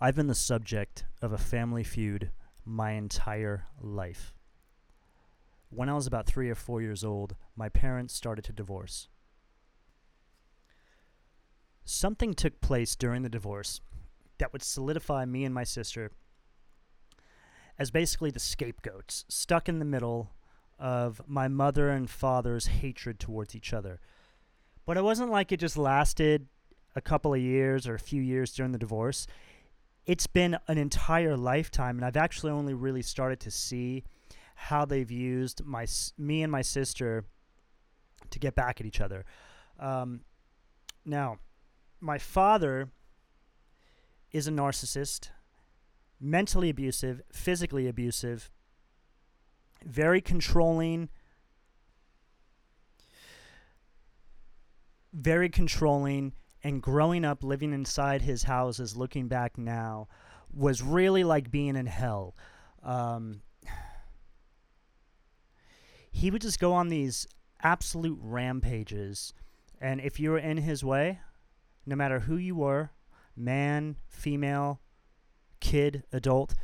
I've been the subject of a family feud my entire life. When I was about three or four years old, my parents started to divorce. Something took place during the divorce that would solidify me and my sister as basically the scapegoats, stuck in the middle of my mother and father's hatred towards each other. But it wasn't like it just lasted a couple of years or a few years during the divorce it's been an entire lifetime, and I've actually only really started to see how they've used my me and my sister to get back at each other. Um, now, my father is a narcissist, mentally abusive, physically abusive, very controlling, very controlling, and growing up living inside his houses looking back now was really like being in hell. Um, he would just go on these absolute rampages and if you were in his way no matter who you were man female kid adult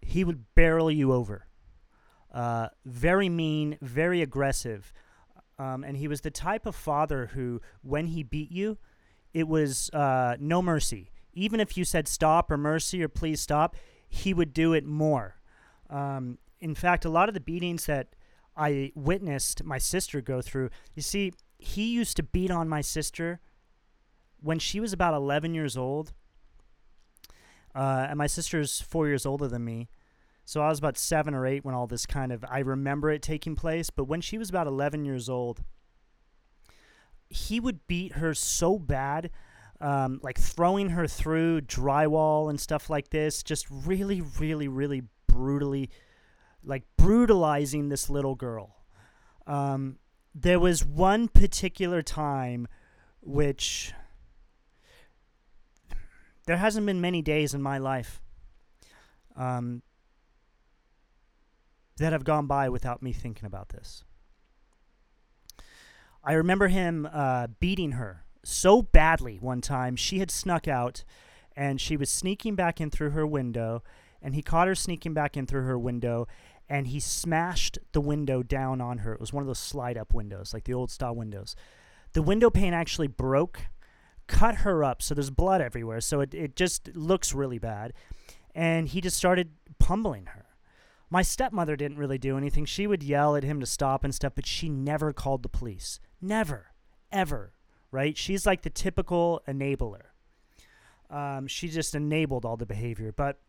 he would barrel you over. Uh, very mean very aggressive um, and he was the type of father who, when he beat you, it was uh, no mercy. Even if you said stop or mercy or please stop, he would do it more. Um, in fact, a lot of the beatings that I witnessed my sister go through, you see, he used to beat on my sister when she was about 11 years old. Uh, and my sister's four years older than me. So I was about seven or eight when all this kind of, I remember it taking place. But when she was about 11 years old, he would beat her so bad, um, like throwing her through drywall and stuff like this, just really, really, really brutally, like brutalizing this little girl. Um, there was one particular time which there hasn't been many days in my life um, that have gone by without me thinking about this. I remember him uh, beating her so badly one time. She had snuck out and she was sneaking back in through her window, and he caught her sneaking back in through her window and he smashed the window down on her. It was one of those slide up windows, like the old style windows. The window pane actually broke, cut her up, so there's blood everywhere. So it, it just looks really bad. And he just started pummeling her. My stepmother didn't really do anything. She would yell at him to stop and stuff, but she never called the police. Never. Ever. Right? She's like the typical enabler. Um, she just enabled all the behavior. But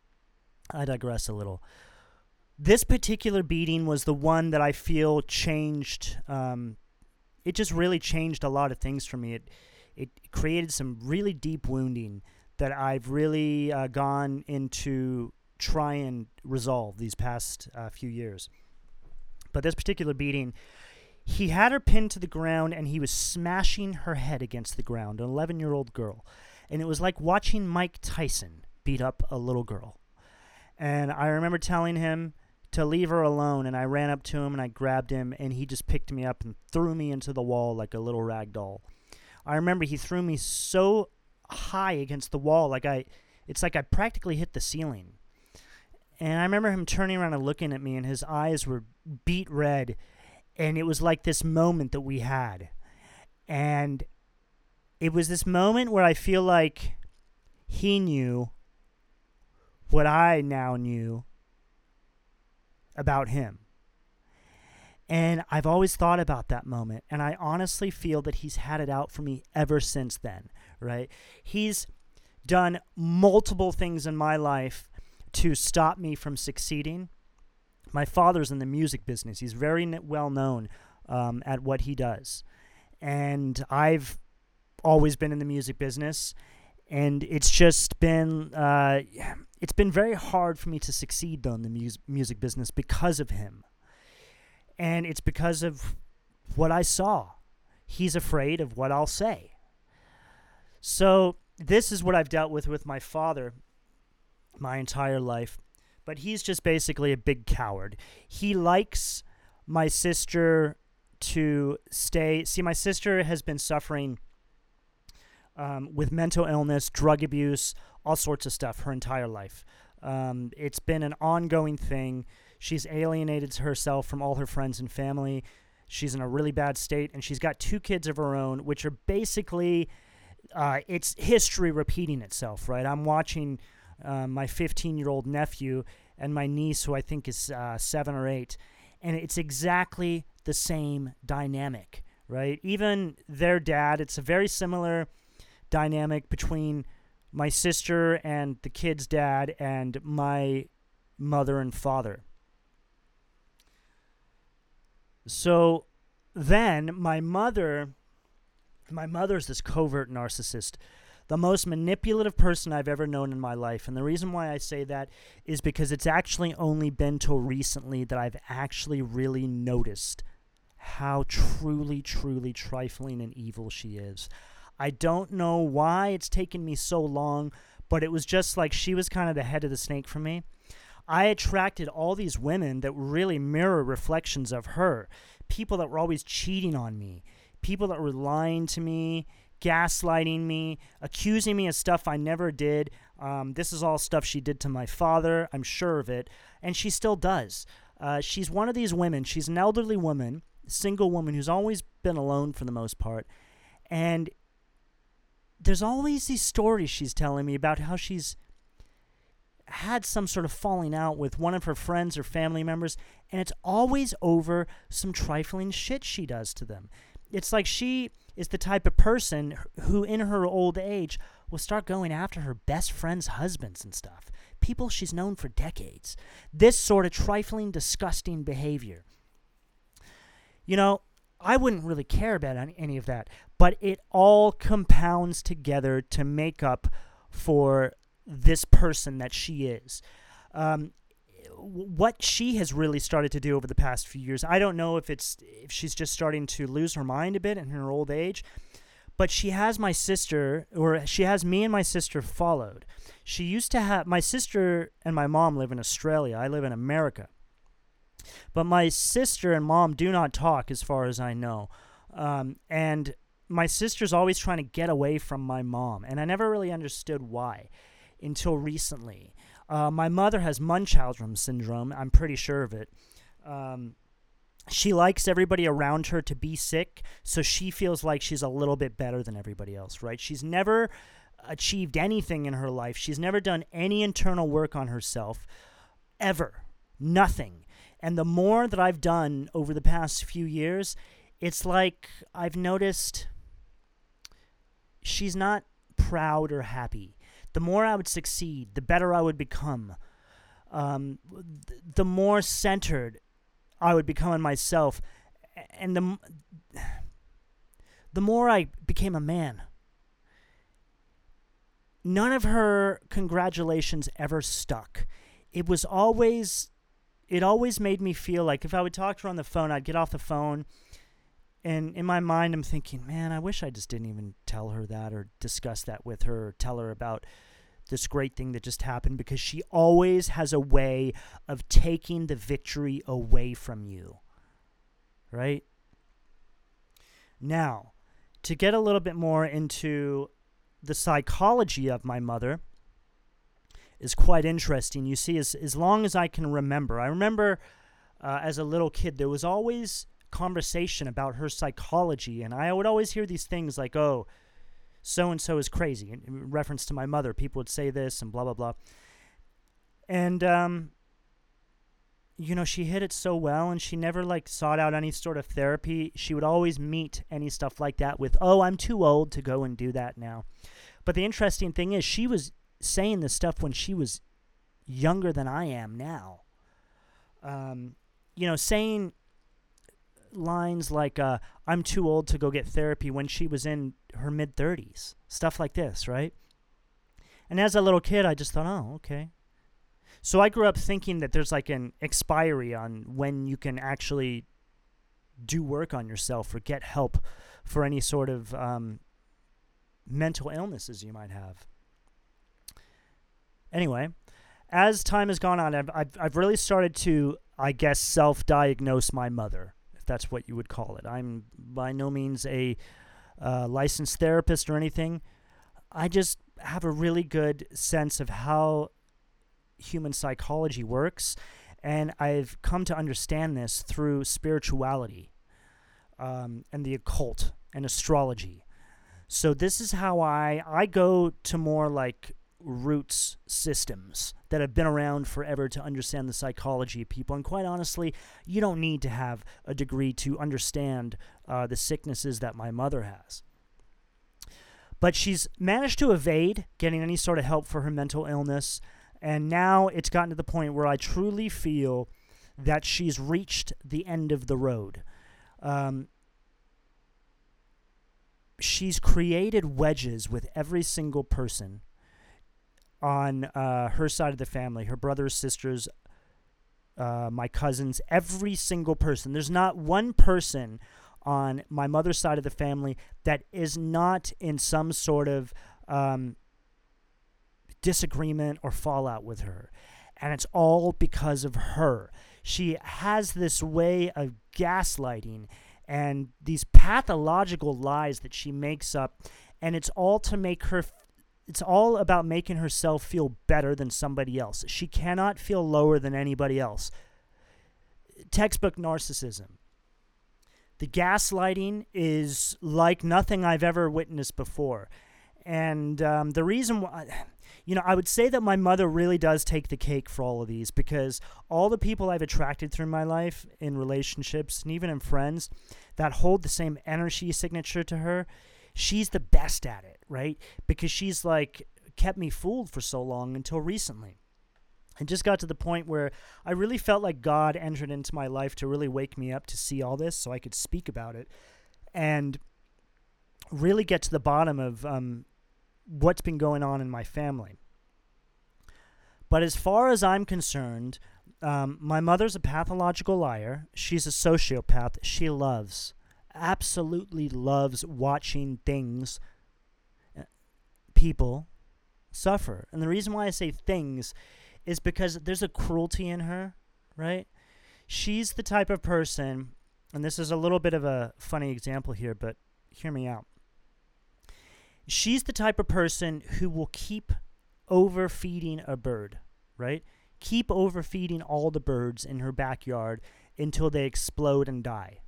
I digress a little. This particular beating was the one that I feel changed. Um, it just really changed a lot of things for me. It it created some really deep wounding that I've really uh, gone into try and resolve these past uh, few years. But this particular beating, he had her pinned to the ground and he was smashing her head against the ground, an 11 year old girl. And it was like watching Mike Tyson beat up a little girl. And I remember telling him to leave her alone. And I ran up to him and I grabbed him, and he just picked me up and threw me into the wall like a little rag doll. I remember he threw me so high against the wall, like I, it's like I practically hit the ceiling. And I remember him turning around and looking at me, and his eyes were beet red. And it was like this moment that we had. And it was this moment where I feel like he knew what I now knew about him. And I've always thought about that moment. And I honestly feel that he's had it out for me ever since then, right? He's done multiple things in my life to stop me from succeeding. My father's in the music business. He's very well known um, at what he does. And I've always been in the music business. And it's just been uh, it's been very hard for me to succeed though in the mu- music business because of him. And it's because of what I saw. He's afraid of what I'll say. So this is what I've dealt with with my father my entire life. But he's just basically a big coward. He likes my sister to stay. See, my sister has been suffering um, with mental illness, drug abuse, all sorts of stuff her entire life. Um, it's been an ongoing thing. She's alienated herself from all her friends and family. She's in a really bad state, and she's got two kids of her own, which are basically uh, it's history repeating itself, right? I'm watching uh, my 15 year old nephew and my niece, who I think is uh, seven or eight, and it's exactly the same dynamic, right? Even their dad, it's a very similar dynamic between my sister and the kid's dad and my mother and father. So then my mother my mother's this covert narcissist the most manipulative person I've ever known in my life. And the reason why I say that is because it's actually only been till recently that I've actually really noticed how truly, truly trifling and evil she is. I don't know why it's taken me so long, but it was just like she was kind of the head of the snake for me. I attracted all these women that really mirror reflections of her. People that were always cheating on me, people that were lying to me, gaslighting me, accusing me of stuff I never did. Um, this is all stuff she did to my father. I'm sure of it. And she still does. Uh, she's one of these women. She's an elderly woman, single woman who's always been alone for the most part. And there's always these stories she's telling me about how she's had some sort of falling out with one of her friends or family members, and it's always over some trifling shit she does to them. It's like she is the type of person who, in her old age, will start going after her best friend's husbands and stuff. People she's known for decades. This sort of trifling, disgusting behavior. You know, I wouldn't really care about any of that, but it all compounds together to make up for this person that she is. Um, what she has really started to do over the past few years. I don't know if it's if she's just starting to lose her mind a bit in her old age, but she has my sister or she has me and my sister followed. She used to have my sister and my mom live in Australia. I live in America. But my sister and mom do not talk as far as I know. Um, and my sister's always trying to get away from my mom, and I never really understood why until recently. Uh, my mother has Munchausen syndrome. I'm pretty sure of it. Um, she likes everybody around her to be sick, so she feels like she's a little bit better than everybody else, right? She's never achieved anything in her life. She's never done any internal work on herself, ever. Nothing. And the more that I've done over the past few years, it's like I've noticed she's not proud or happy the more I would succeed, the better I would become. Um, th- the more centered I would become in myself, and the the more I became a man. None of her congratulations ever stuck. It was always, it always made me feel like if I would talk to her on the phone, I'd get off the phone and in my mind, I'm thinking, man, I wish I just didn't even tell her that or discuss that with her or tell her about this great thing that just happened because she always has a way of taking the victory away from you. Right? Now, to get a little bit more into the psychology of my mother is quite interesting. You see, as, as long as I can remember, I remember uh, as a little kid, there was always conversation about her psychology. And I would always hear these things like, oh, so and so is crazy. In reference to my mother, people would say this and blah, blah, blah. And, um, you know, she hit it so well and she never like sought out any sort of therapy. She would always meet any stuff like that with, oh, I'm too old to go and do that now. But the interesting thing is, she was saying this stuff when she was younger than I am now. Um, you know, saying lines like uh, "I'm too old to go get therapy" when she was in her mid 30s, stuff like this, right? And as a little kid, I just thought, "Oh, okay." So I grew up thinking that there's like an expiry on when you can actually do work on yourself or get help for any sort of um, mental illnesses you might have. Anyway, as time has gone on, I've, I've, I've really started to, I guess, self diagnose my mother that's what you would call it. I'm by no means a uh, licensed therapist or anything. I just have a really good sense of how human psychology works, and I've come to understand this through spirituality um, and the occult and astrology. So this is how I I go to more like roots systems that have been around forever to understand the psychology of people. And quite honestly, you don't need to have a degree to understand uh, the sicknesses that my mother has. But she's managed to evade getting any sort of help for her mental illness. And now it's gotten to the point where I truly feel that she's reached the end of the road. Um, she's created wedges with every single person on uh, her side of the family her brothers, sisters, uh, my cousins, every single person. There's not one person on my mother's side of the family that is not in some sort of um, disagreement or fallout with her. And it's all because of her. She has this way of gaslighting and these pathological lies that she makes up. And it's all to make her it's all about making herself feel better than somebody else. She cannot feel lower than anybody else. Textbook narcissism. The gaslighting is like nothing I've ever witnessed before. And um, the reason why, you know, I would say that my mother really does take the cake for all of these because all the people I've attracted through my life in relationships and even in friends that hold the same energy signature to her, she's the best at it, right? Because she's like kept me fooled for so long until recently. It just got to the point where I really felt like God entered into my life to really wake me up to see all this so I could speak about it and really get to the bottom of um, what's been going on in my family. But as far as I'm concerned, um, my mother's a pathological liar. She's a sociopath. She loves absolutely loves watching things, people suffer. And the reason why I say things is because there's a cruelty in her, right? She's the type of person, and this is a little bit of a funny example here, but hear me out. She's the type of person who will keep overfeeding a bird, right? Keep overfeeding all the birds in her backyard until they explode and die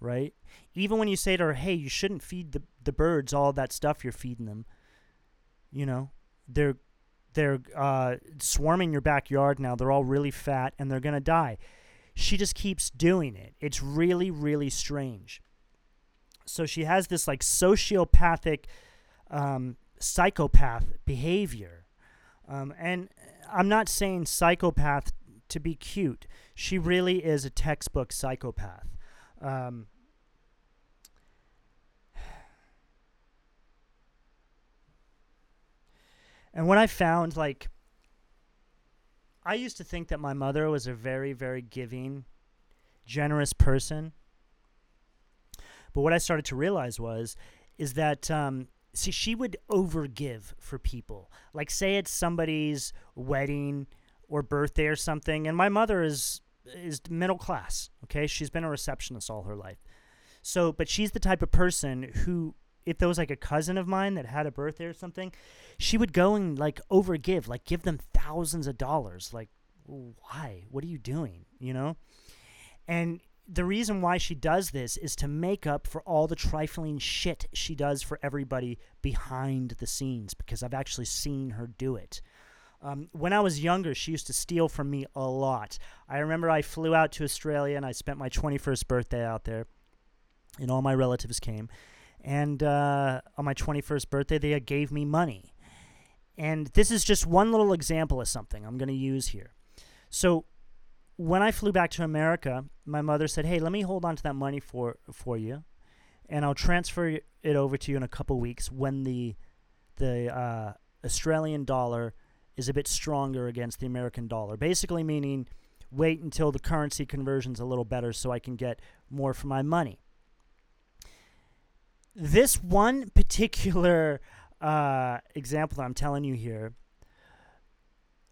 right? Even when you say to her, hey, you shouldn't feed the, the birds all that stuff you're feeding them, you know, they're they're uh, swarming your backyard now. They're all really fat and they're to die. She just keeps doing it. It's really, really strange. So she has this like sociopathic, um, psychopath behavior. Um, and I'm not saying psychopath to be cute. She really is a textbook psychopath. Um, and when I found, like, I used to think that my mother was a very, very giving, generous person. But what I started to realize was, is that, um, see, she would overgive for people. Like, say it's somebody's wedding or birthday or something, and my mother is is middle class. Okay, she's been a receptionist all her life. So, but she's the type of person who, if there was like a cousin of mine that had a birthday or something, she would go and like overgive, like give them thousands of dollars. Like, why? What are you doing? You know? And the reason why she does this is to make up for all the trifling shit she does for everybody behind the scenes because I've actually seen her do it. Um, when I was younger, she used to steal from me a lot. I remember I flew out to Australia and I spent my 21st birthday out there, and all my relatives came. And uh, on my 21st birthday, they gave me money. And this is just one little example of something I'm going to use here. So, when I flew back to America, my mother said, "Hey, let me hold on to that money for for you, and I'll transfer it over to you in a couple weeks when the the uh, Australian dollar is a bit stronger against the American dollar. Basically, meaning wait until the currency conversion's a little better so I can get more for my money. This one particular uh, example that I'm telling you here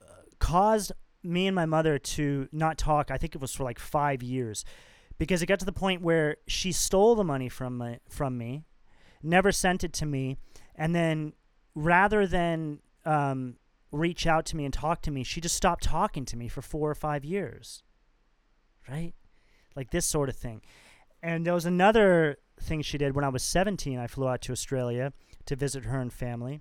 uh, caused me and my mother to not talk. I think it was for like five years because it got to the point where she stole the money from my, from me, never sent it to me, and then rather than um, reach out to me and talk to me, she just stopped talking to me for four or five years. Right? Like this sort of thing. And there was another thing she did when I was 17. I flew out to Australia to visit her and family.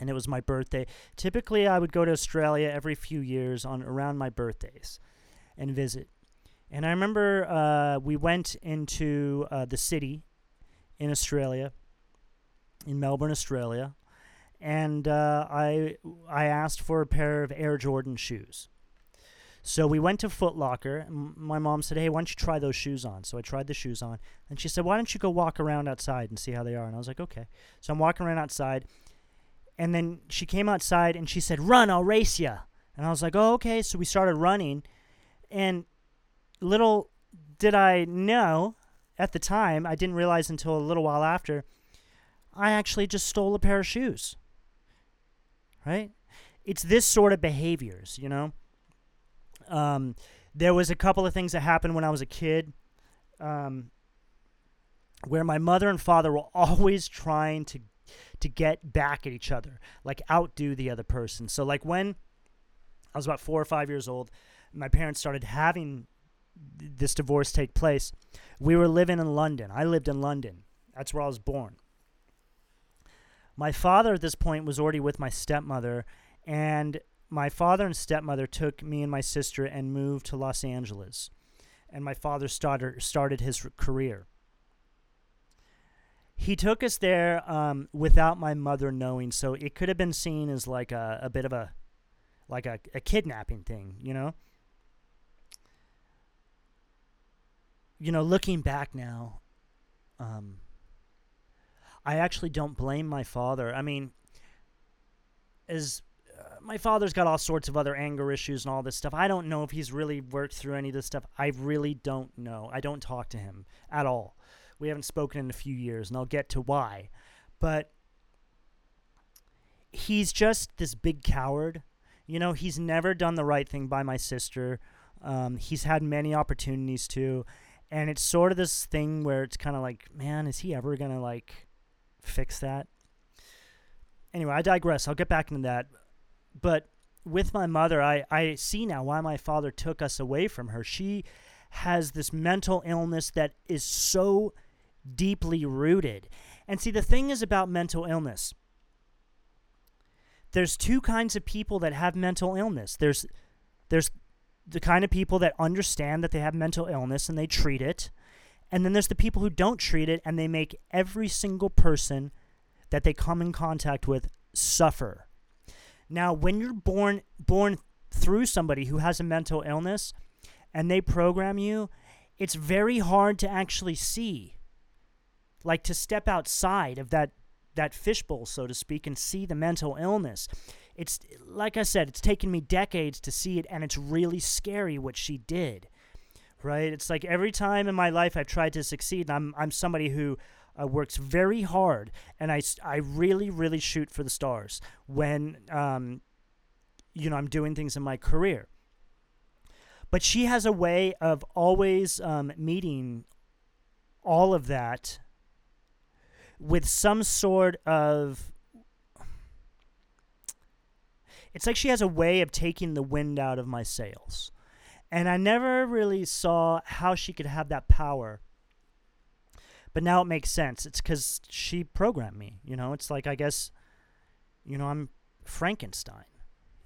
And it was my birthday. Typically, I would go to Australia every few years on around my birthdays and visit. And I remember uh, we went into uh, the city in Australia, in Melbourne, Australia, and uh, I I asked for a pair of Air Jordan shoes. So we went to Foot Locker. My mom said, "Hey, why don't you try those shoes on?" So I tried the shoes on, and she said, "Why don't you go walk around outside and see how they are?" And I was like, "Okay." So I'm walking around outside, and then she came outside and she said, "Run, I'll race you." And I was like, "Oh, okay." So we started running, and little did I know at the time, I didn't realize until a little while after, I actually just stole a pair of shoes. Right? It's this sort of behaviors, you know. Um, there was a couple of things that happened when I was a kid, um, where my mother and father were always trying to to get back at each other, like outdo the other person. So, like when I was about four or five years old, my parents started having this divorce take place. We were living in London. I lived in London. That's where I was born. My father at this point was already with my stepmother, and my father and stepmother took me and my sister and moved to Los Angeles. And my father started started his career. He took us there um, without my mother knowing, so it could have been seen as like a, a bit of a like a, a kidnapping thing, you know. You know, looking back now, um, I actually don't blame my father. I mean, as my father's got all sorts of other anger issues and all this stuff. I don't know if he's really worked through any of this stuff. I really don't know. I don't talk to him at all. We haven't spoken in a few years, and I'll get to why. But he's just this big coward. You know, he's never done the right thing by my sister. Um, he's had many opportunities to, and it's sort of this thing where it's kind of like, man, is he ever gonna like fix that? Anyway, I digress. I'll get back into that but with my mother, I, I see now why my father took us away from her. She has this mental illness that is so deeply rooted. And see, the thing is about mental illness there's two kinds of people that have mental illness. There's there's the kind of people that understand that they have mental illness and they treat it. And then there's the people who don't treat it and they make every single person that they come in contact with suffer. Now, when you're born born through somebody who has a mental illness and they program you, it's very hard to actually see. Like to step outside of that that fishbowl, so to speak, and see the mental illness. It's like I said, it's taken me decades to see it, and it's really scary what she did. Right? It's like every time in my life I've tried to succeed, and I'm I'm somebody who uh, works very hard, and I, I really, really shoot for the stars when, um, you know, I'm doing things in my career. But she has a way of always um, meeting all of that with some sort of. It's like she has a way of taking the wind out of my sails. And I never really saw how she could have that power but now it makes sense. It's because she programmed me. You know, it's like I guess, you know, I'm Frankenstein.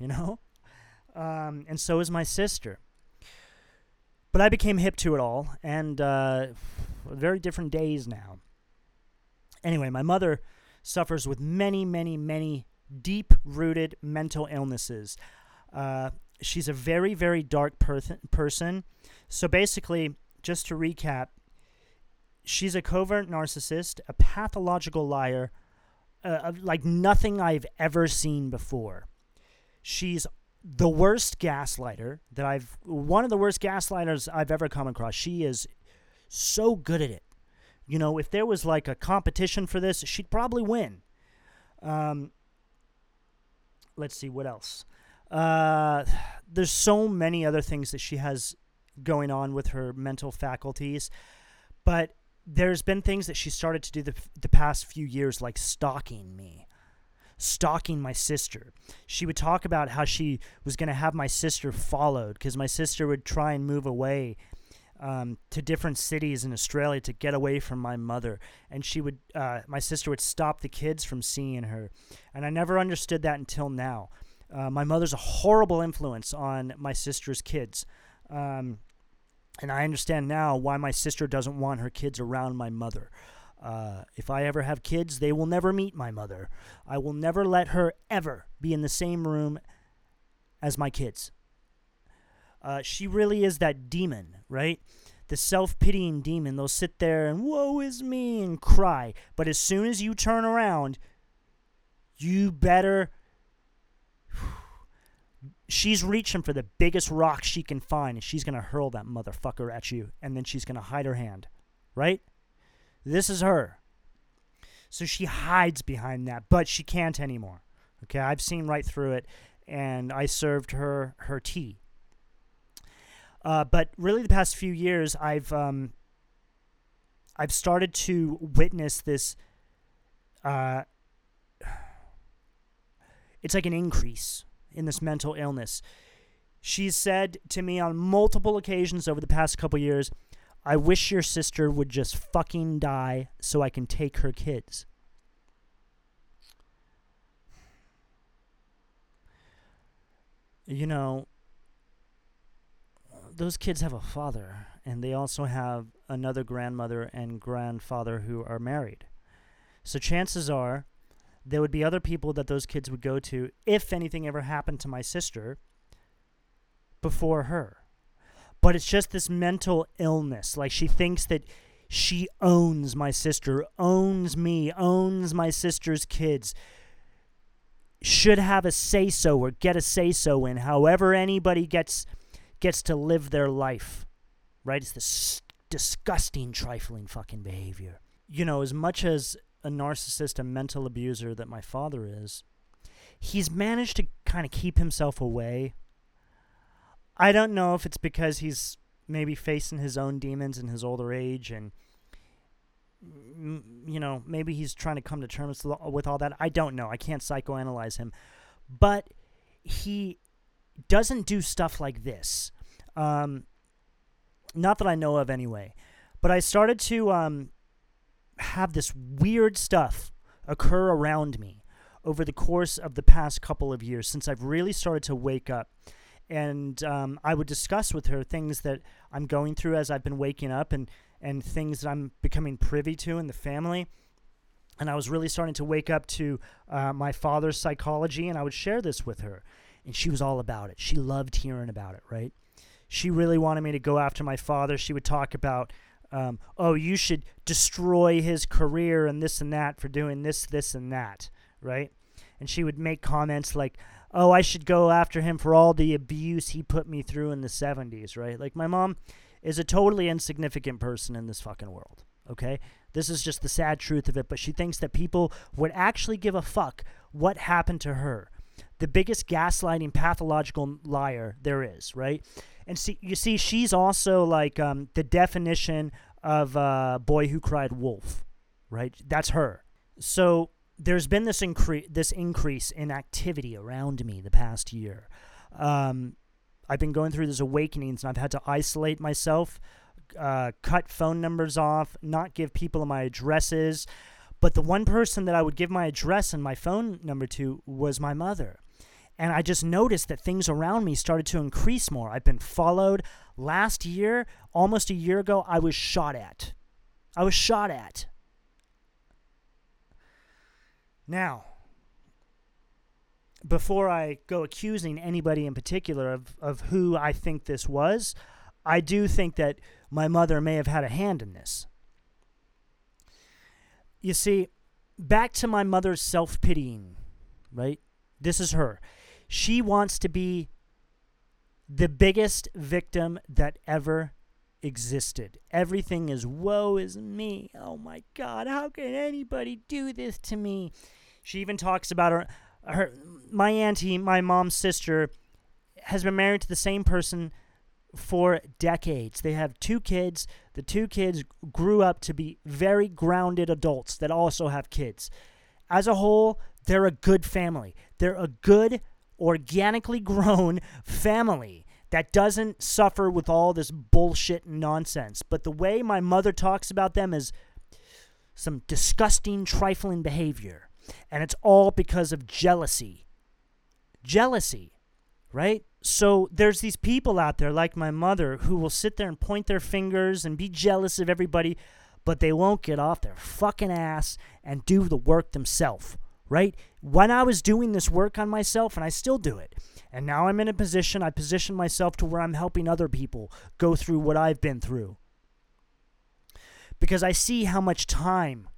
You know, um, and so is my sister. But I became hip to it all, and uh, very different days now. Anyway, my mother suffers with many, many, many deep-rooted mental illnesses. Uh, she's a very, very dark per- person. So basically, just to recap, she's a covert narcissist, a pathological liar, uh, like nothing I've ever seen before. She's the worst gaslighter that I've, one of the worst gaslighters I've ever come across. She is so good at it. You know, if there was like a competition for this, she'd probably win. Um, let's see what else. Uh, there's so many other things that she has going on with her mental faculties, but there's been things that she started to do the, the past few years, like stalking me. stalking my sister. She would talk about how she was going to have my sister followed because my sister would try and move away um, to different cities in Australia to get away from my mother. And she would, uh, my sister would stop the kids from seeing her. And I never understood that until now. Uh, my mother's a horrible influence on my sister's kids. Um, and I understand now why my sister doesn't want her kids around my mother. Uh, if I ever have kids, they will never meet my mother. I will never let her ever be in the same room as my kids. Uh, she really is that demon, right? The self pitying demon. They'll sit there and, woe is me, and cry. But as soon as you turn around, you better. She's reaching for the biggest rock she can find, and she's going to hurl that motherfucker at you, and then she's going to hide her hand, right? This is her. So she hides behind that, but she can't anymore. Okay, I've seen right through it, and I served her her tea. Uh, but really, the past few years, I've um, I've started to witness this. Uh, it's like an increase in this mental illness. She's said to me on multiple occasions over the past couple years, I wish your sister would just fucking die so I can take her kids. You know, those kids have a father, and they also have another grandmother and grandfather who are married. So chances are there would be other people that those kids would go to if anything ever happened to my sister before her but it's just this mental illness. Like she thinks that she owns my sister, owns me, owns my sister's kids. Should have a say so or get a say so in however anybody gets gets to live their life. Right? It's this disgusting, trifling fucking behavior. You know, as much as a narcissist and mental abuser that my father is, he's managed to kind of keep himself away. I don't know if it's because he's maybe facing his own demons in his older age and you know maybe he's trying to come to terms with all that. I don't know. I can't psychoanalyze him. But he doesn't do stuff like this. Um, not that i know of anyway. But i started to um, have this weird stuff occur around me over the course of the past couple of years since i've really started to wake up and um, I would discuss with her things that I'm going through as I've been waking up and and things that I'm becoming privy to in the family. And I was really starting to wake up to uh, my father's psychology, and I would share this with her, and she was all about it. She loved hearing about it, right? She really wanted me to go after my father. She would talk about, um, oh, you should destroy his career and this and that for doing this, this, and that, right? And she would make comments like, oh, I should go after him for all the abuse he put me through in the 70s, right? Like, my mom is a totally insignificant person in this fucking world, okay? This is just the sad truth of it, but she thinks that people would actually give a fuck what happened to her. The biggest gaslighting pathological liar there is, right? And see, you see, she's also like um, the definition of a uh, boy who cried wolf, right? That's her. So there's been this increase this increase in activity around me the past year. Um, I've been going through these awakenings, and I've had to isolate myself, uh, cut phone numbers off, not give people my addresses. But the one person that I would give my address and my phone number to was my mother. And I just noticed that things around me started to increase more. I've been followed. Last year, almost a year ago, I was shot at. I was shot at. Now, before I go accusing anybody in particular of, of who I think this was, I do think that my mother may have had a hand in this. You see, back to my mother's self pitying, right? This is her. She wants to be the biggest victim that ever existed. Everything is woe is me. Oh my God, how can anybody do this to me? She even talks about her, her my auntie, my mom's sister, has been married to the same person for decades. They have two kids. The two kids grew up to be very grounded adults that also have kids. As a whole, They're a good family. They're a good, organically grown family that doesn't suffer with all this bullshit nonsense. But the way my mother talks about them is some disgusting, trifling behavior. And it's all because of jealousy. Jealousy, right? So there's these people out there like my mother who will sit there and point their fingers and be jealous of everybody, but they won't get off their fucking ass and do the work themselves, right? When I was doing this work on myself, and I still do it, and now I'm in a position, I position myself to where I'm helping other people go through what I've been through. Because I see how much time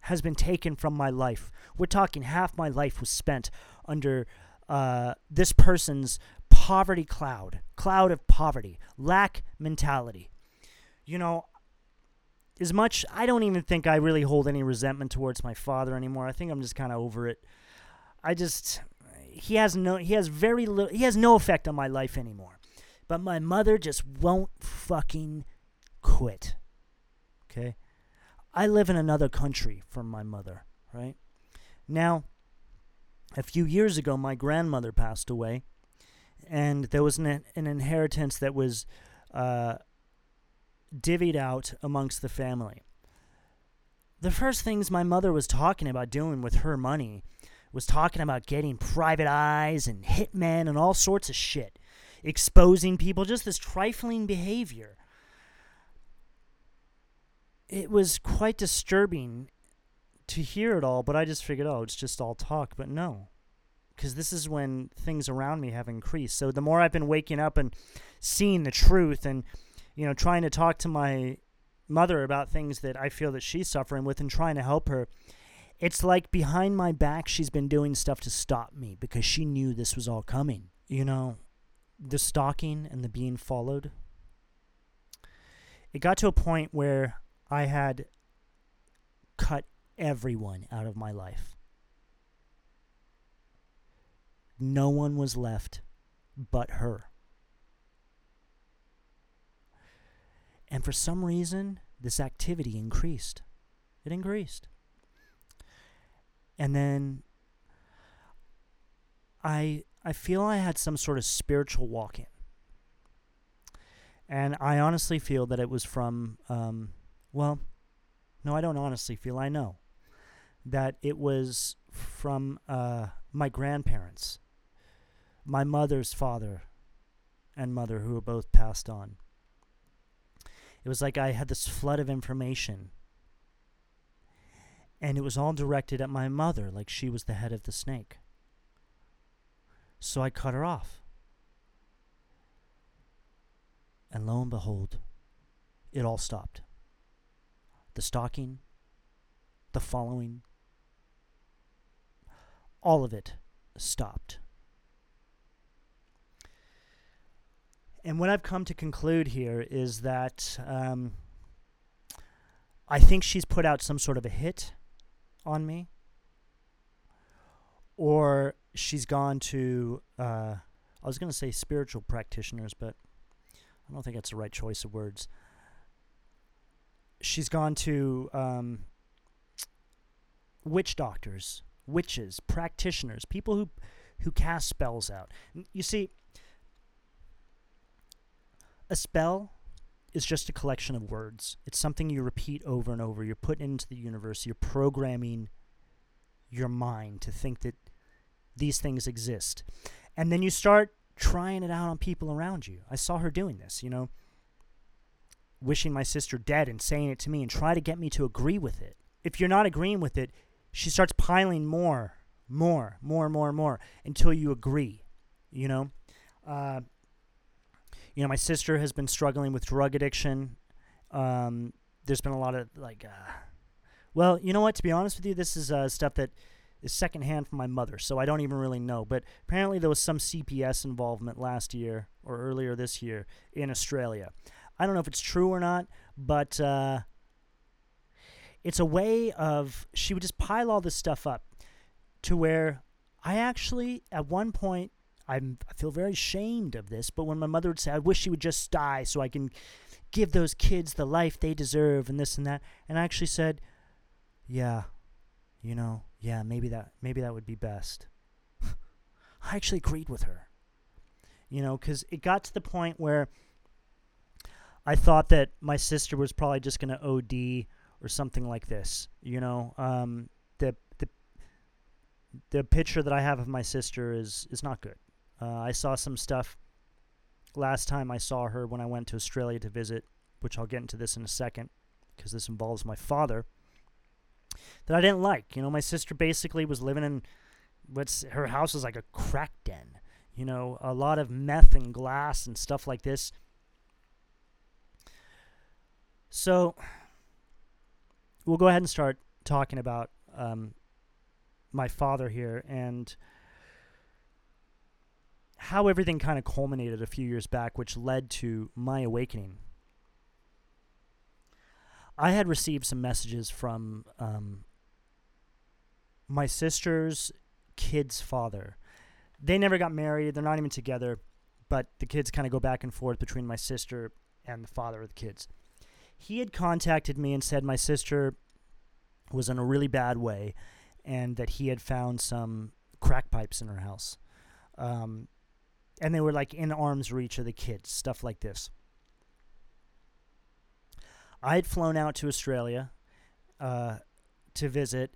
has been taken from my life. We're talking half my life was spent under uh, this person's poverty cloud, cloud of poverty, lack mentality. You know, as much, I don't even think I really hold any resentment towards my father anymore. I think I'm just kind of over it. I just, he has no he has very little he has no effect on my life anymore. But my mother just won't fucking quit. Okay? I live in another country from my mother, right? Now, a few years ago my grandmother passed away and there was an, an inheritance that was uh, divvied out amongst the family. The first things my mother was talking about doing with her money was talking about getting private eyes and hitmen and all sorts of shit, exposing people, just this trifling behavior. It was quite disturbing to hear it all, but I just figured, oh, it's just all talk. But no, because this is when things around me have increased. So the more I've been waking up and seeing the truth and, you know, trying to talk to my mother about things that I feel that she's suffering with and trying to help her, it's like behind my back, she's been doing stuff to stop me because she knew this was all coming. You know, the stalking and the being followed. It got to a point where I had cut everyone out of my life. No one was left but her. And for some reason, this activity increased. It increased and then I I feel I had some sort of spiritual walk in, and I honestly feel that it was from um, well, no, I don't honestly feel. I know that it was from uh, my grandparents, my mother's father and mother, who were both passed on. It was like I had this flood of information and it was all directed at my mother, like she was the head of the snake. So I cut her off. And lo and behold, it all stopped. The stalking, the following, all of it stopped. And what I've come to conclude here is that um, I think she's put out some sort of a hit on me, or she's gone to, uh, I was going to say spiritual practitioners, but I don't think that's the right choice of words. She's gone to um, witch doctors, witches, practitioners, people who who cast spells out. You see, a spell is just a collection of words. It's something you repeat over and over. You're putting into the universe. You're programming your mind to think that these things exist. And then you start trying it out on people around you. I saw her doing this, you know, wishing my sister dead and saying it to me and try to get me to agree with it. If you're not agreeing with it, she starts piling more, more, more, more, more until you agree, you know. Uh, you know, my sister has been struggling with drug addiction. Um, there's been a lot of like, uh, well, you know what? To be honest with you, this is uh, stuff that is secondhand from my mother, so I don't even really know. But apparently, there was some CPS involvement last year or earlier this year in Australia. I don't know if it's true or not, but uh, it's a way of she would just pile all this stuff up to where I actually at one point I'm, I feel very ashamed of this, but when my mother would say, I wish she would just die so I can give those kids the life they deserve and this and that, and I actually said, Yeah, you know, yeah, maybe that maybe that would be best. I actually agreed with her. You know, cuz it got to the point where I thought that my sister was probably just going to OD or something like this. You know, um, the the the picture that I have of my sister is is not good. Uh, I saw some stuff last time I saw her when I went to Australia to visit, which I'll get into this in a second because this involves my father. That I didn't like. You know, my sister basically was living in what's her house was like a crack den. You know, a lot of meth and glass and stuff like this. So we'll go ahead and start talking about um, my father here and how everything kind of culminated a few years back, which led to my awakening. I had received some messages from um, my sister's kid's father. They never got married, they're not even together, but the kids kind of go back and forth between my sister and the father of the kids he had contacted me and said my sister was in a really bad way and that he had found some crack pipes in her house. Um, and they were like in arm's reach of the kids, stuff like this. I had flown out to Australia uh, to visit,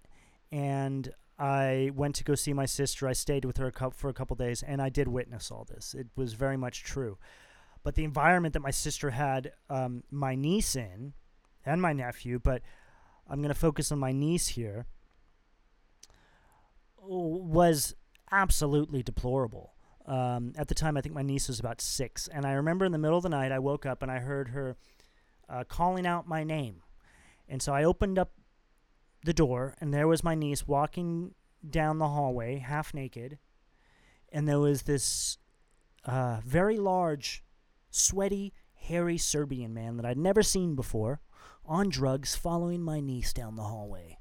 and I went to go see my sister. I stayed with her a for a couple days, and I did witness all this. It was very much true. But the environment that my sister had um, my niece in, and my nephew, but I'm going to focus on my niece here, was absolutely deplorable. Um, at the time, I think my niece was about six. And I remember in the middle of the night, I woke up and I heard her uh, calling out my name. And so I opened up the door, and there was my niece walking down the hallway, half naked. And there was this uh, very large sweaty, hairy Serbian man that I'd never seen before, on drugs, following my niece down the hallway.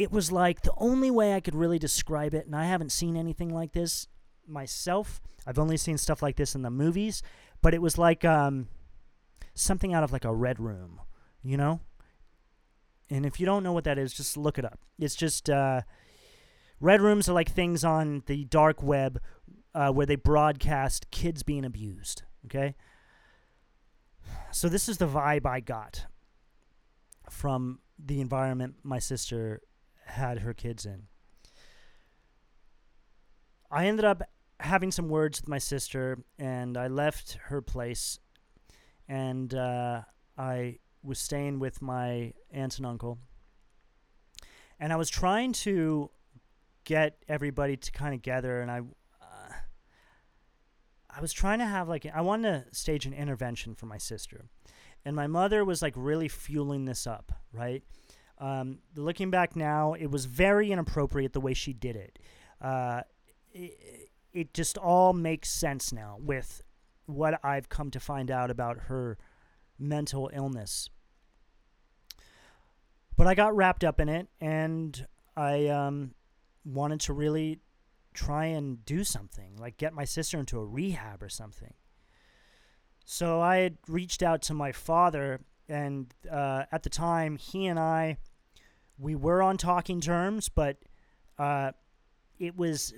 It was like the only way I could really describe it, and I haven't seen anything like this myself. I've only seen stuff like this in the movies, but it was like um, something out of like a red room, you know? And if you don't know what that is, just look it up. It's just uh, red rooms are like things on the dark web uh, where they broadcast kids being abused. Okay? So, this is the vibe I got from the environment my sister had her kids in. I ended up having some words with my sister, and I left her place, and uh, I was staying with my aunt and uncle. And I was trying to get everybody to kind of gather, and I I was trying to have like I wanted to stage an intervention for my sister, and my mother was like really fueling this up, right? Um, looking back now, it was very inappropriate the way she did it. Uh, it. It just all makes sense now with what I've come to find out about her mental illness. But I got wrapped up in it, and I um, wanted to really try and do something, like get my sister into a rehab or something. So I had reached out to my father, and uh, at the time, he and I, we were on talking terms, but uh, it was.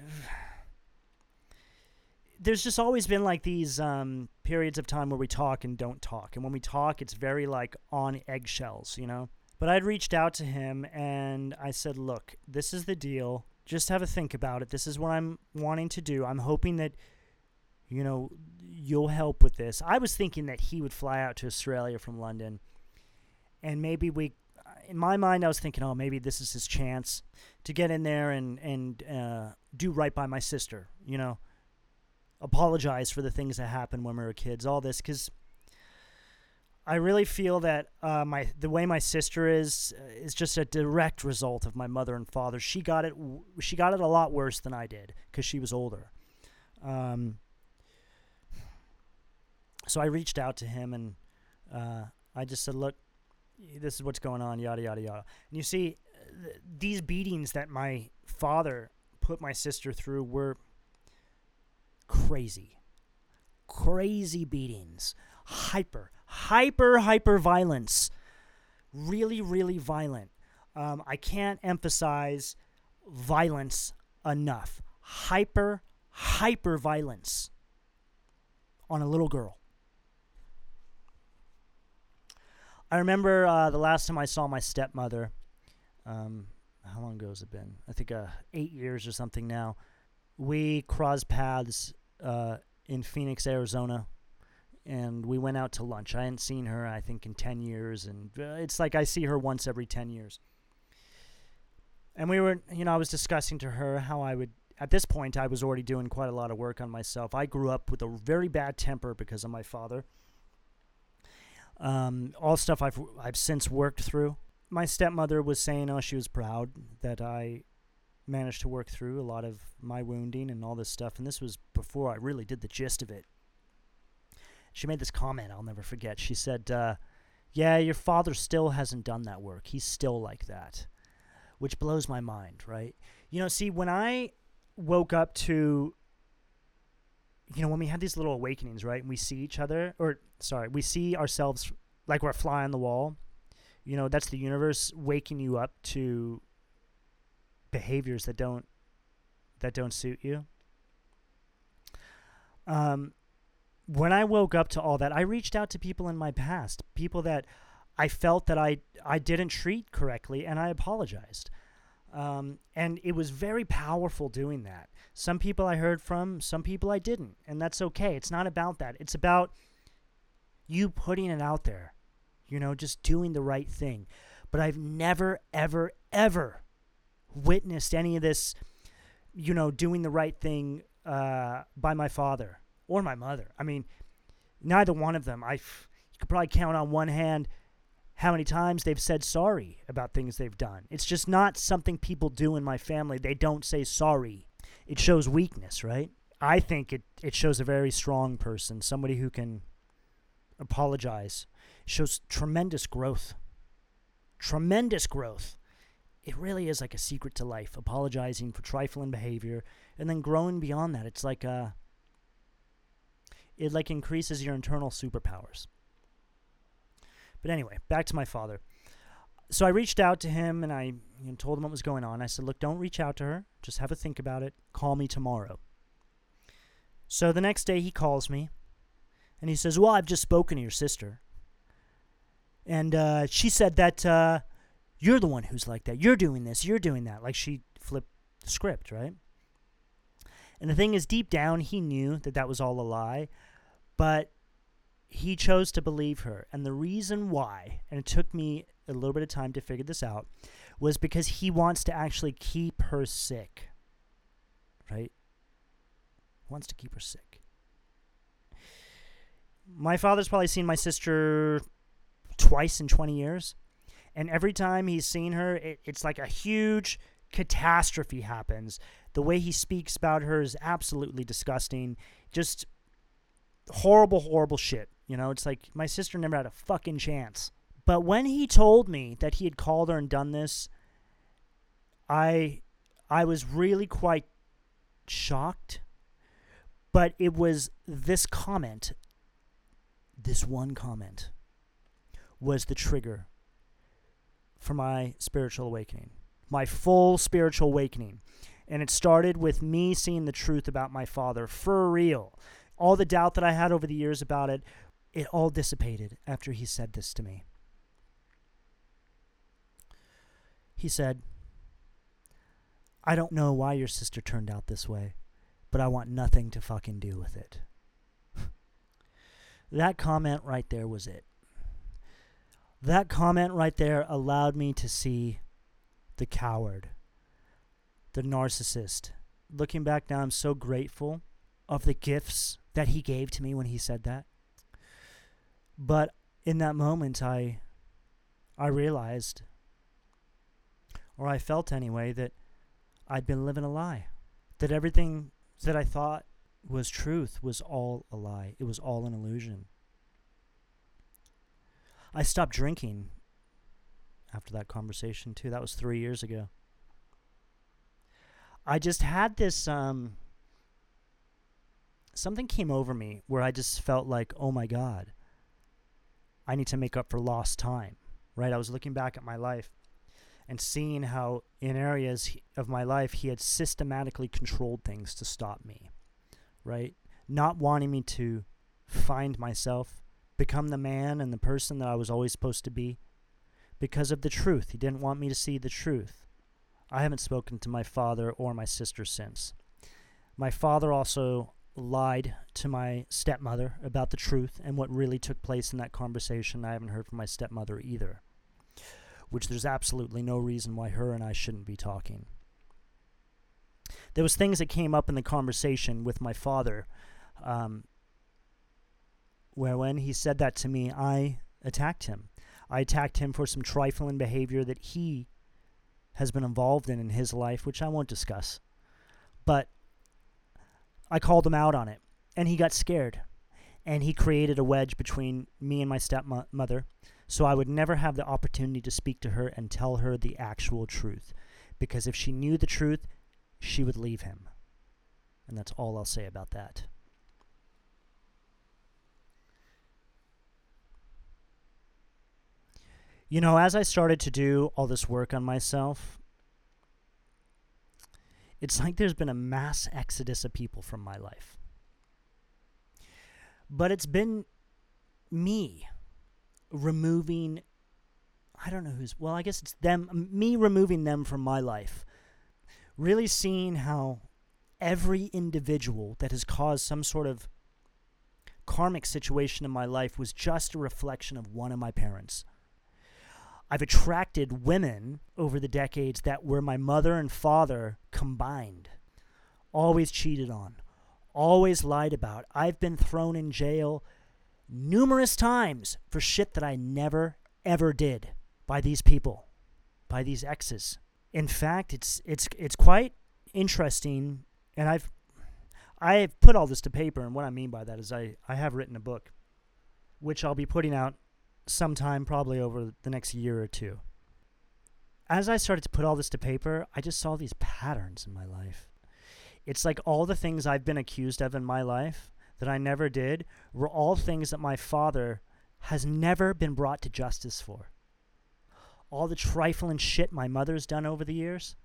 There's just always been like these um, periods of time where we talk and don't talk. And when we talk, it's very like on eggshells, you know? But I'd reached out to him and I said, look, this is the deal just have a think about it. This is what I'm wanting to do. I'm hoping that you know you'll help with this. I was thinking that he would fly out to Australia from London and maybe we in my mind I was thinking, "Oh, maybe this is his chance to get in there and and uh, do right by my sister, you know, apologize for the things that happened when we were kids, all this cuz I really feel that uh, my the way my sister is uh, is just a direct result of my mother and father. She got it. She got it a lot worse than I did because she was older. Um, so I reached out to him and uh, I just said, "Look, this is what's going on." Yada yada yada. And you see, th- these beatings that my father put my sister through were crazy, crazy beatings, hyper hyper hyper violence really really violent Um, I can't emphasize violence enough. Hyper, hyper violence on a little girl. I remember uh, the last time I saw my stepmother. Um, how long ago has it been? I think uh, eight years or something now. We crossed paths uh, in Phoenix, Arizona, and we went out to lunch. I hadn't seen her, I think, in 10 years, and uh, it's like I see her once every 10 years. And we were, you know, I was discussing to her how I would, at this point, I was already doing quite a lot of work on myself. I grew up with a very bad temper because of my father. Um, all stuff I've I've since worked through. My stepmother was saying, "Oh, she was proud that I managed to work through a lot of my wounding and all this stuff." And this was before I really did the gist of it. She made this comment I'll never forget. She said, uh, "Yeah, your father still hasn't done that work. He's still like that," which blows my mind. Right? You know, see, when I woke up to you know, when we have these little awakenings, right? And we see each other, or sorry, we see ourselves like we're a fly on the wall. You know, that's the universe waking you up to behaviors that don't that don't suit you. Um, when I woke up to all that, I reached out to people in my past, people that I felt that I I didn't treat correctly, and I apologized. Um, and it was very powerful doing that. Some people I heard from, some people I didn't. And that's okay. It's not about that. It's about you putting it out there, you know, just doing the right thing. But I've never, ever, ever witnessed any of this, you know, doing the right thing uh, by my father or my mother. I mean, neither one of them. I, you could probably count on one hand how many times they've said sorry about things they've done. It's just not something people do in my family. They don't say sorry. It shows weakness, right? I think it, it shows a very strong person, somebody who can apologize. Shows tremendous growth. Tremendous growth. It really is like a secret to life, apologizing for trifling behavior and then growing beyond that. It's like a uh, it like increases your internal superpowers. But anyway, back to my father. So I reached out to him and I you know, told him what was going on. I said, Look, don't reach out to her. Just have a think about it. Call me tomorrow. So the next day he calls me and he says, Well, I've just spoken to your sister. And uh, she said that uh, you're the one who's like that. You're doing this. You're doing that. Like she flipped the script, right? And the thing is, deep down, he knew that that was all a lie. But he chose to believe her. And the reason why, and it took me a little bit of time to figure this out, was because he wants to actually keep her sick. Right? Wants to keep her sick. My father's probably seen my sister twice in 20 years. And every time he's seen her, it, it's like a huge catastrophe happens. The way he speaks about her is absolutely disgusting. Just horrible, horrible shit. You know, it's like my sister never had a fucking chance. But when he told me that he had called her and done this, I I was really quite shocked. But it was this comment, this one comment, was the trigger for my spiritual awakening, my full spiritual awakening. And it started with me seeing the truth about my father for real. All the doubt that I had over the years about it it all dissipated after he said this to me. He said, I don't know why your sister turned out this way, but I want nothing to fucking do with it. That comment right there was it. That comment right there allowed me to see the coward, the narcissist. Looking back now, I'm so grateful of the gifts that he gave to me when he said that. But in that moment, I, I realized, or I felt anyway, that I'd been living a lie. That everything that I thought was truth was all a lie. It was all an illusion. I stopped drinking after that conversation, too. That was three years ago. I just had this um, something came over me where I just felt like, oh my God, I need to make up for lost time, right? I was looking back at my life and seeing how in areas of my life he had systematically controlled things to stop me, right? Not wanting me to find myself, become the man and the person that I was always supposed to be because of the truth. He didn't want me to see the truth. I haven't spoken to my father or my sister since. My father also lied to my stepmother about the truth and what really took place in that conversation. I haven't heard from my stepmother either, which there's absolutely no reason why her and I shouldn't be talking. There was things that came up in the conversation with my father um, where when he said that to me, I attacked him. I attacked him for some trifling behavior that he has been involved in in his life, which I won't discuss. But I called him out on it, and he got scared. And he created a wedge between me and my stepmother, so I would never have the opportunity to speak to her and tell her the actual truth. Because if she knew the truth, she would leave him. And that's all I'll say about that. You know, as I started to do all this work on myself, it's like there's been a mass exodus of people from my life. But it's been me removing, I don't know who's, well, I guess it's them, me removing them from my life. Really seeing how every individual that has caused some sort of karmic situation in my life was just a reflection of one of my parents. I've attracted women over the decades that were my mother and father combined. Always cheated on, always lied about. I've been thrown in jail numerous times for shit that I never, ever did by these people, by these exes. In fact, it's, it's, it's quite interesting, and I've, I've put all this to paper, and what I mean by that is I, I have written a book, which I'll be putting out sometime probably over the next year or two. As I started to put all this to paper, I just saw these patterns in my life. It's like all the things I've been accused of in my life that I never did were all things that my father has never been brought to justice for. All the trifling shit my mother's done over the years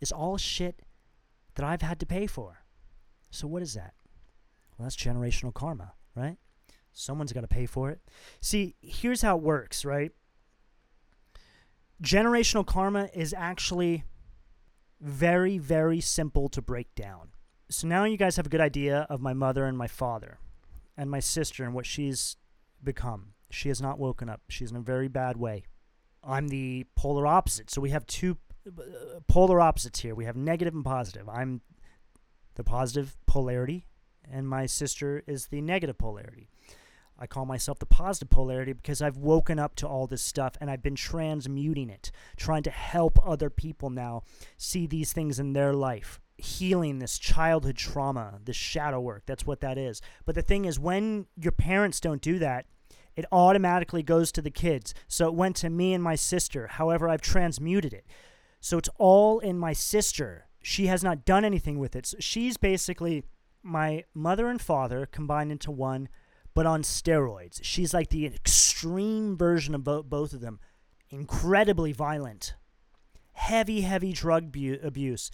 is all shit that I've had to pay for. So, what is that? Well, that's generational karma, right? Someone's got to pay for it. See, here's how it works, right? Generational karma is actually very, very simple to break down. So now you guys have a good idea of my mother and my father and my sister and what she's become. She has not woken up. She's in a very bad way. I'm the polar opposite. So we have two uh, polar opposites here. We have negative and positive. I'm the positive polarity, and my sister is the negative polarity. I call myself the positive polarity because I've woken up to all this stuff and I've been transmuting it, trying to help other people now see these things in their life, healing this childhood trauma, this shadow work. That's what that is. But the thing is, when your parents don't do that, it automatically goes to the kids. So it went to me and my sister. However, I've transmuted it. So it's all in my sister. She has not done anything with it. So she's basically my mother and father combined into one but on steroids. She's like the extreme version of bo- both of them. Incredibly violent, heavy, heavy drug bu- abuse,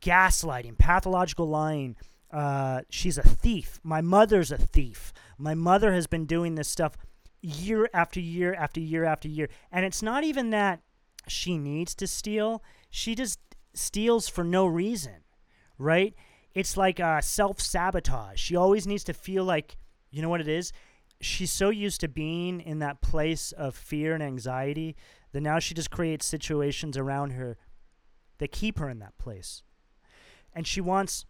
gaslighting, pathological lying. Uh, she's a thief. My mother's a thief. My mother has been doing this stuff year after year after year after year. And it's not even that she needs to steal, she just steals for no reason, right? It's like uh, self sabotage. She always needs to feel like you know what it is? She's so used to being in that place of fear and anxiety that now she just creates situations around her that keep her in that place. And she wants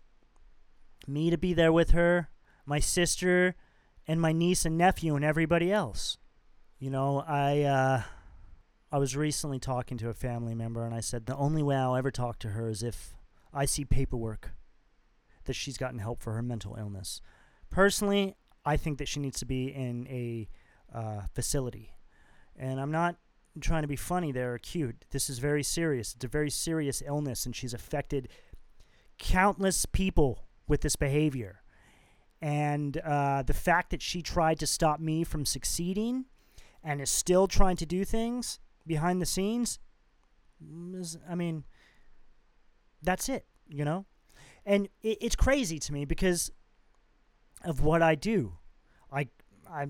me to be there with her, my sister, and my niece and nephew and everybody else. You know, I uh, I was recently talking to a family member and I said the only way I'll ever talk to her is if I see paperwork that she's gotten help for her mental illness. Personally, I think that she needs to be in a uh, facility. And I'm not trying to be funny there or cute. This is very serious. It's a very serious illness, and she's affected countless people with this behavior. And uh, the fact that she tried to stop me from succeeding and is still trying to do things behind the scenes, Mm, I mean, that's it, you know? And it, it's crazy to me because of what I do. I, I,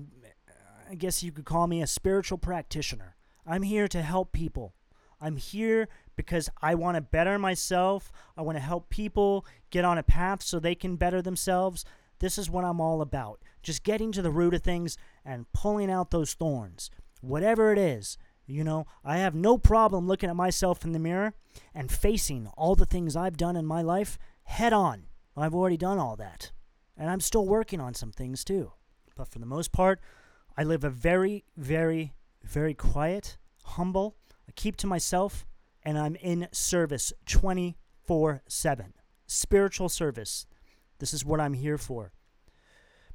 I guess you could call me a spiritual practitioner. I'm here to help people. I'm here because I want to better myself. I want to help people get on a path so they can better themselves. This is what I'm all about. Just getting to the root of things and pulling out those thorns. Whatever it is, you know, I have no problem looking at myself in the mirror and facing all the things I've done in my life head on. I've already done all that. And I'm still working on some things too. But for the most part, I live a very, very, very quiet, humble, I keep to myself, and I'm in service 24 7. Spiritual service. This is what I'm here for.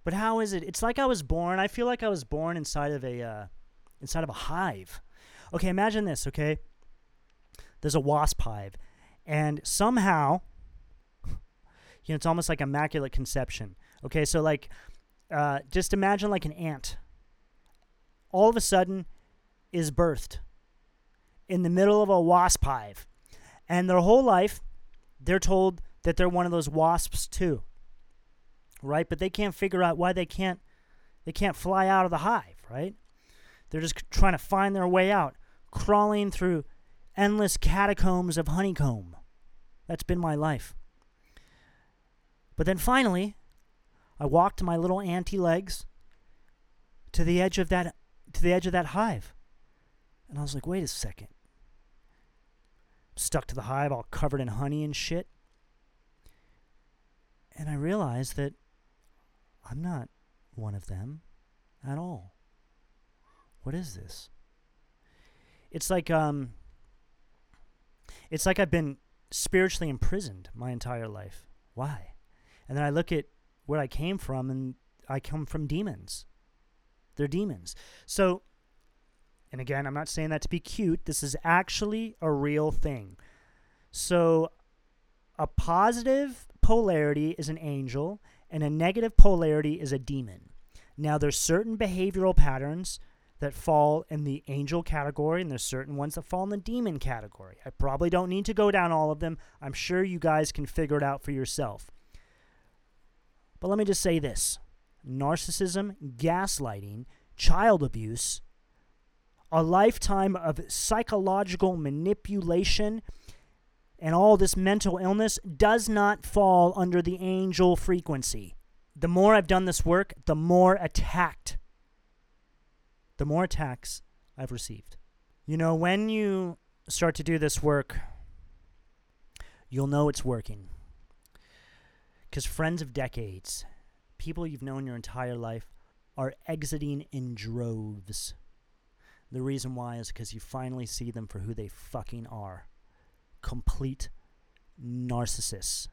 But how is it? It's like I was born. I feel like I was born inside of a uh, inside of a hive. Okay, imagine this. Okay, there's a wasp hive, and somehow, you know, it's almost like immaculate conception. Okay, so like, uh, just imagine like an ant. All of a sudden, is birthed in the middle of a wasp hive, and their whole life, they're told that they're one of those wasps too right? But they can't figure out why they can't they can't fly out of the hive, right? They're just trying to find their way out, crawling through endless catacombs of honeycomb. That's been my life. But then finally, I walked my little anty legs to the edge of that to the edge of that hive. And I was like, wait a second. Stuck to the hive all covered in honey and shit. And I realized that I'm not one of them at all. What is this? It's like um it's like I've been spiritually imprisoned my entire life. Why? And then I look at where I came from and I come from demons. They're demons. So and again, I'm not saying that to be cute. This is actually a real thing. So a positive polarity is an angel and a negative polarity is a demon. Now, there's certain behavioral patterns that fall in the angel category, and there's certain ones that fall in the demon category. I probably don't need to go down all of them. I'm sure you guys can figure it out for yourself. But let me just say this narcissism, gaslighting, child abuse, a lifetime of psychological manipulation and all this mental illness does not fall under the angel frequency. The more I've done this work, the more attacked, the more attacks I've received. You know, when you start to do this work, you'll know it's working. Because friends of decades, people you've known your entire life, are exiting in droves. The reason why is because you finally see them for who they fucking are complete narcissists.